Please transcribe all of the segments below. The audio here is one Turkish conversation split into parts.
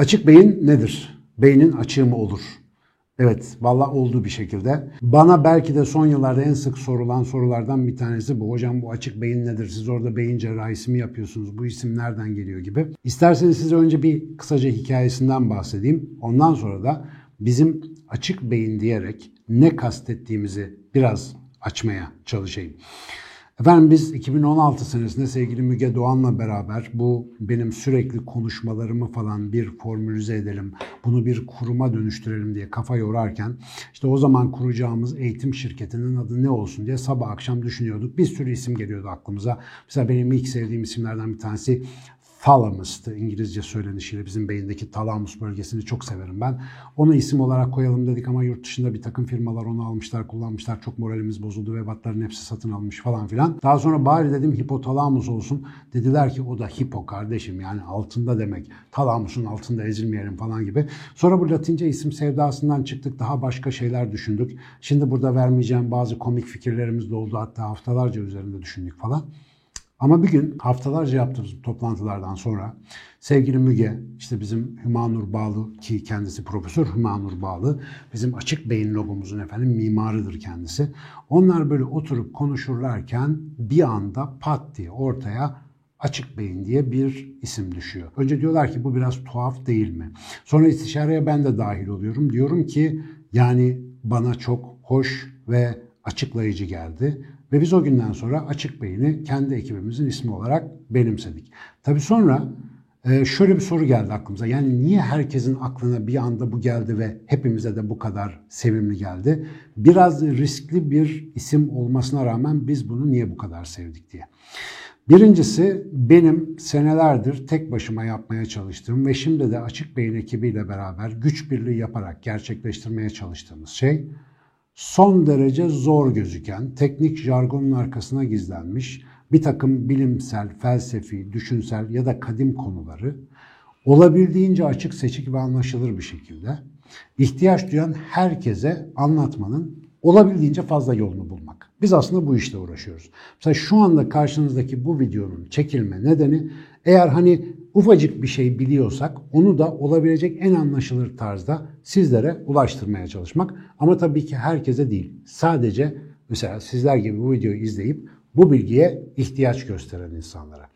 Açık beyin nedir? Beynin açığı mı olur? Evet, valla oldu bir şekilde. Bana belki de son yıllarda en sık sorulan sorulardan bir tanesi bu. Hocam bu açık beyin nedir? Siz orada beyin cerrahisi mi yapıyorsunuz? Bu isim nereden geliyor gibi. İsterseniz size önce bir kısaca hikayesinden bahsedeyim. Ondan sonra da bizim açık beyin diyerek ne kastettiğimizi biraz açmaya çalışayım. Efendim biz 2016 senesinde sevgili Müge Doğan'la beraber bu benim sürekli konuşmalarımı falan bir formülize edelim, bunu bir kuruma dönüştürelim diye kafa yorarken işte o zaman kuracağımız eğitim şirketinin adı ne olsun diye sabah akşam düşünüyorduk. Bir sürü isim geliyordu aklımıza. Mesela benim ilk sevdiğim isimlerden bir tanesi thalamus'tı İngilizce söylenişiyle bizim beyindeki talamus bölgesini çok severim ben. Onu isim olarak koyalım dedik ama yurt dışında bir takım firmalar onu almışlar, kullanmışlar. Çok moralimiz bozuldu ve vatların hepsi satın almış falan filan. Daha sonra bari dedim hipotalamus olsun. Dediler ki o da hipo kardeşim yani altında demek. Talamusun altında ezilmeyelim falan gibi. Sonra bu latince isim sevdasından çıktık. Daha başka şeyler düşündük. Şimdi burada vermeyeceğim bazı komik fikirlerimiz de oldu. Hatta haftalarca üzerinde düşündük falan. Ama bir gün haftalarca yaptığımız toplantılardan sonra sevgili Müge, işte bizim Hümanur Bağlı ki kendisi Profesör Hümanur Bağlı, bizim açık beyin logomuzun efendim mimarıdır kendisi. Onlar böyle oturup konuşurlarken bir anda pat diye ortaya açık beyin diye bir isim düşüyor. Önce diyorlar ki bu biraz tuhaf değil mi? Sonra istişareye ben de dahil oluyorum. Diyorum ki yani bana çok hoş ve açıklayıcı geldi. Ve biz o günden sonra Açık Beyin'i kendi ekibimizin ismi olarak benimsedik. Tabii sonra e, şöyle bir soru geldi aklımıza. Yani niye herkesin aklına bir anda bu geldi ve hepimize de bu kadar sevimli geldi? Biraz riskli bir isim olmasına rağmen biz bunu niye bu kadar sevdik diye. Birincisi benim senelerdir tek başıma yapmaya çalıştığım ve şimdi de Açık Beyin ekibiyle beraber güç birliği yaparak gerçekleştirmeye çalıştığımız şey son derece zor gözüken, teknik jargonun arkasına gizlenmiş bir takım bilimsel, felsefi, düşünsel ya da kadim konuları olabildiğince açık, seçik ve anlaşılır bir şekilde ihtiyaç duyan herkese anlatmanın olabildiğince fazla yolunu bulmak. Biz aslında bu işle uğraşıyoruz. Mesela şu anda karşınızdaki bu videonun çekilme nedeni eğer hani ufacık bir şey biliyorsak onu da olabilecek en anlaşılır tarzda sizlere ulaştırmaya çalışmak. Ama tabii ki herkese değil. Sadece mesela sizler gibi bu videoyu izleyip bu bilgiye ihtiyaç gösteren insanlara.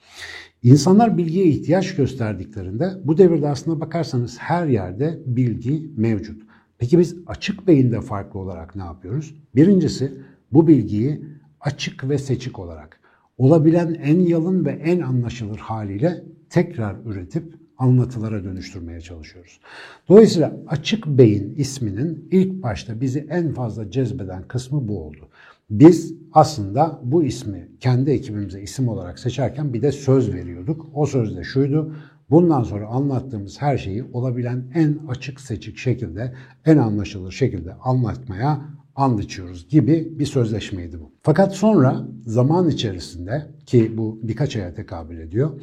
İnsanlar bilgiye ihtiyaç gösterdiklerinde bu devirde aslında bakarsanız her yerde bilgi mevcut. Peki biz açık beyinde farklı olarak ne yapıyoruz? Birincisi bu bilgiyi açık ve seçik olarak olabilen en yalın ve en anlaşılır haliyle tekrar üretip anlatılara dönüştürmeye çalışıyoruz. Dolayısıyla açık beyin isminin ilk başta bizi en fazla cezbeden kısmı bu oldu. Biz aslında bu ismi kendi ekibimize isim olarak seçerken bir de söz veriyorduk. O söz de şuydu. Bundan sonra anlattığımız her şeyi olabilen en açık seçik şekilde, en anlaşılır şekilde anlatmaya and içiyoruz gibi bir sözleşmeydi bu. Fakat sonra zaman içerisinde ki bu birkaç aya tekabül ediyor.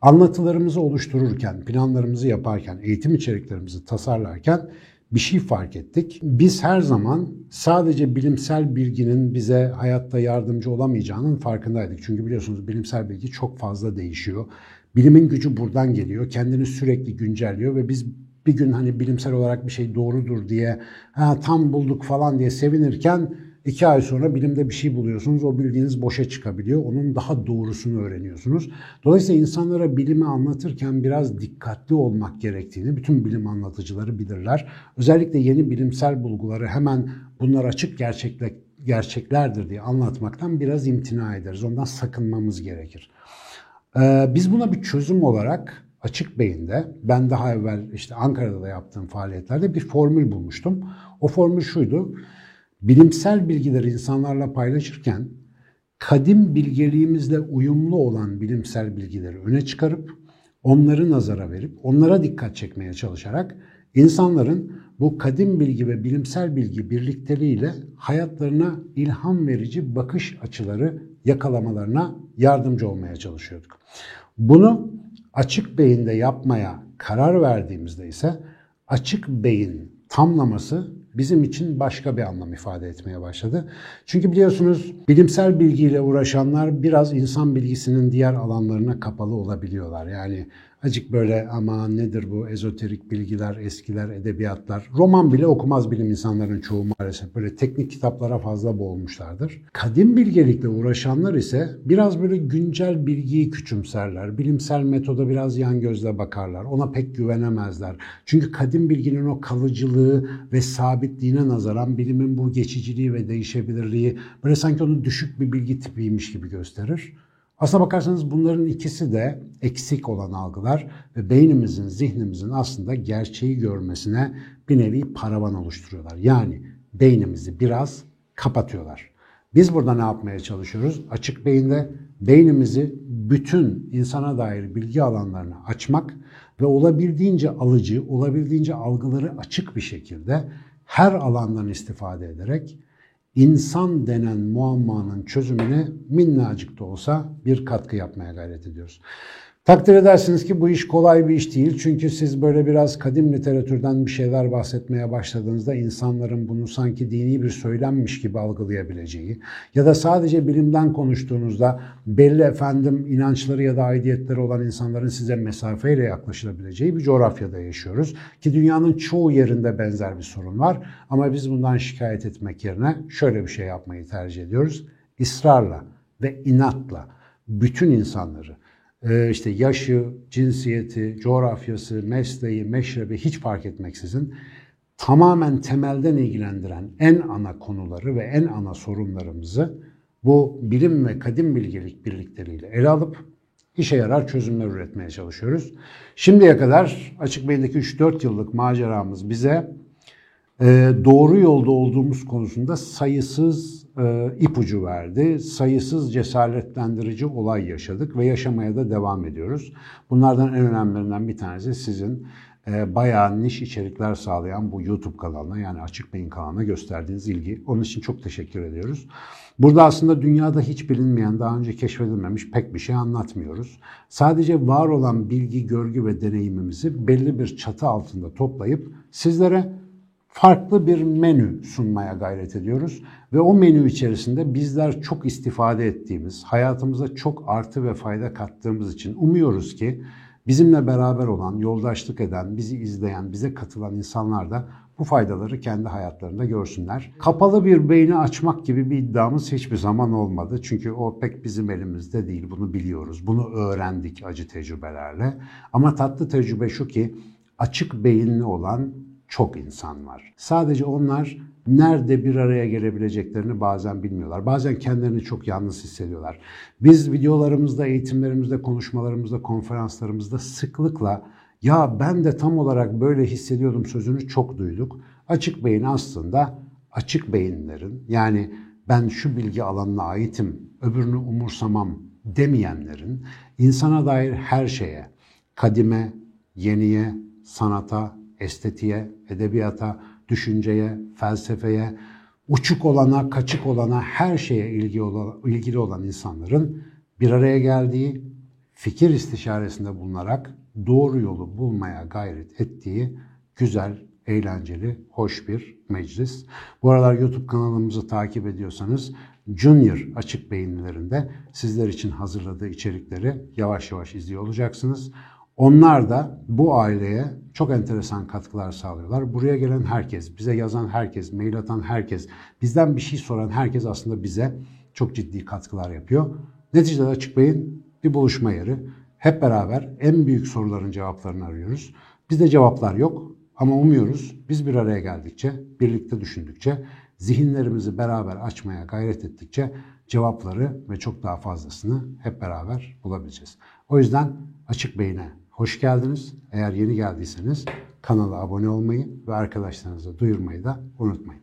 Anlatılarımızı oluştururken, planlarımızı yaparken, eğitim içeriklerimizi tasarlarken bir şey fark ettik. Biz her zaman sadece bilimsel bilginin bize hayatta yardımcı olamayacağının farkındaydık. Çünkü biliyorsunuz bilimsel bilgi çok fazla değişiyor. Bilimin gücü buradan geliyor. Kendini sürekli güncelliyor ve biz bir gün hani bilimsel olarak bir şey doğrudur diye ha, tam bulduk falan diye sevinirken iki ay sonra bilimde bir şey buluyorsunuz. O bildiğiniz boşa çıkabiliyor. Onun daha doğrusunu öğreniyorsunuz. Dolayısıyla insanlara bilimi anlatırken biraz dikkatli olmak gerektiğini bütün bilim anlatıcıları bilirler. Özellikle yeni bilimsel bulguları hemen bunlar açık gerçekle, gerçeklerdir diye anlatmaktan biraz imtina ederiz. Ondan sakınmamız gerekir. Ee, biz buna bir çözüm olarak açık beyinde ben daha evvel işte Ankara'da da yaptığım faaliyetlerde bir formül bulmuştum. O formül şuydu. Bilimsel bilgileri insanlarla paylaşırken kadim bilgeliğimizle uyumlu olan bilimsel bilgileri öne çıkarıp onları nazara verip onlara dikkat çekmeye çalışarak insanların bu kadim bilgi ve bilimsel bilgi birlikteliğiyle hayatlarına ilham verici bakış açıları yakalamalarına yardımcı olmaya çalışıyorduk. Bunu açık beyinde yapmaya karar verdiğimizde ise açık beyin tamlaması bizim için başka bir anlam ifade etmeye başladı. Çünkü biliyorsunuz bilimsel bilgiyle uğraşanlar biraz insan bilgisinin diğer alanlarına kapalı olabiliyorlar. Yani Acık böyle ama nedir bu ezoterik bilgiler, eskiler, edebiyatlar. Roman bile okumaz bilim insanların çoğu maalesef. Böyle teknik kitaplara fazla boğulmuşlardır. Kadim bilgelikle uğraşanlar ise biraz böyle güncel bilgiyi küçümserler. Bilimsel metoda biraz yan gözle bakarlar. Ona pek güvenemezler. Çünkü kadim bilginin o kalıcılığı ve sabitliğine nazaran bilimin bu geçiciliği ve değişebilirliği böyle sanki onu düşük bir bilgi tipiymiş gibi gösterir. Aslına bakarsanız bunların ikisi de eksik olan algılar ve beynimizin, zihnimizin aslında gerçeği görmesine bir nevi paravan oluşturuyorlar. Yani beynimizi biraz kapatıyorlar. Biz burada ne yapmaya çalışıyoruz? Açık beyinde beynimizi bütün insana dair bilgi alanlarını açmak ve olabildiğince alıcı, olabildiğince algıları açık bir şekilde her alandan istifade ederek insan denen muammanın çözümüne minnacık da olsa bir katkı yapmaya gayret ediyoruz. Takdir edersiniz ki bu iş kolay bir iş değil. Çünkü siz böyle biraz kadim literatürden bir şeyler bahsetmeye başladığınızda insanların bunu sanki dini bir söylenmiş gibi algılayabileceği ya da sadece bilimden konuştuğunuzda belli efendim inançları ya da aidiyetleri olan insanların size mesafeyle yaklaşılabileceği bir coğrafyada yaşıyoruz. Ki dünyanın çoğu yerinde benzer bir sorun var. Ama biz bundan şikayet etmek yerine şöyle bir şey yapmayı tercih ediyoruz. İsrarla ve inatla bütün insanları işte yaşı, cinsiyeti, coğrafyası, mesleği, meşrebi hiç fark etmeksizin tamamen temelden ilgilendiren en ana konuları ve en ana sorunlarımızı bu bilim ve kadim bilgelik birlikleriyle ele alıp işe yarar çözümler üretmeye çalışıyoruz. Şimdiye kadar Açık Bey'indeki 3-4 yıllık maceramız bize e, doğru yolda olduğumuz konusunda sayısız ipucu verdi. Sayısız cesaretlendirici olay yaşadık ve yaşamaya da devam ediyoruz. Bunlardan en önemlilerinden bir tanesi sizin e, bayağı niş içerikler sağlayan bu YouTube kanalına yani Açık Beyin kanalına gösterdiğiniz ilgi. Onun için çok teşekkür ediyoruz. Burada aslında dünyada hiç bilinmeyen, daha önce keşfedilmemiş pek bir şey anlatmıyoruz. Sadece var olan bilgi, görgü ve deneyimimizi belli bir çatı altında toplayıp sizlere farklı bir menü sunmaya gayret ediyoruz. Ve o menü içerisinde bizler çok istifade ettiğimiz, hayatımıza çok artı ve fayda kattığımız için umuyoruz ki bizimle beraber olan, yoldaşlık eden, bizi izleyen, bize katılan insanlar da bu faydaları kendi hayatlarında görsünler. Kapalı bir beyni açmak gibi bir iddiamız hiçbir zaman olmadı. Çünkü o pek bizim elimizde değil. Bunu biliyoruz. Bunu öğrendik acı tecrübelerle. Ama tatlı tecrübe şu ki açık beyinli olan çok insan var. Sadece onlar nerede bir araya gelebileceklerini bazen bilmiyorlar. Bazen kendilerini çok yalnız hissediyorlar. Biz videolarımızda, eğitimlerimizde, konuşmalarımızda, konferanslarımızda sıklıkla ya ben de tam olarak böyle hissediyordum sözünü çok duyduk. Açık beyin aslında açık beyinlerin yani ben şu bilgi alanına aitim, öbürünü umursamam demeyenlerin insana dair her şeye, kadime, yeniye, sanata, estetiğe, edebiyata, düşünceye, felsefeye, uçuk olana, kaçık olana, her şeye ilgi olan, ilgili olan insanların bir araya geldiği, fikir istişaresinde bulunarak doğru yolu bulmaya gayret ettiği güzel, eğlenceli, hoş bir meclis. Bu aralar YouTube kanalımızı takip ediyorsanız Junior açık beyinlilerinde sizler için hazırladığı içerikleri yavaş yavaş izliyor olacaksınız. Onlar da bu aileye çok enteresan katkılar sağlıyorlar. Buraya gelen herkes, bize yazan herkes, mail atan herkes, bizden bir şey soran herkes aslında bize çok ciddi katkılar yapıyor. Neticede Açık Bey'in bir buluşma yeri. Hep beraber en büyük soruların cevaplarını arıyoruz. Bizde cevaplar yok ama umuyoruz biz bir araya geldikçe, birlikte düşündükçe, zihinlerimizi beraber açmaya gayret ettikçe cevapları ve çok daha fazlasını hep beraber bulabileceğiz. O yüzden Açık Beyin'e Hoş geldiniz. Eğer yeni geldiyseniz kanala abone olmayı ve arkadaşlarınıza duyurmayı da unutmayın.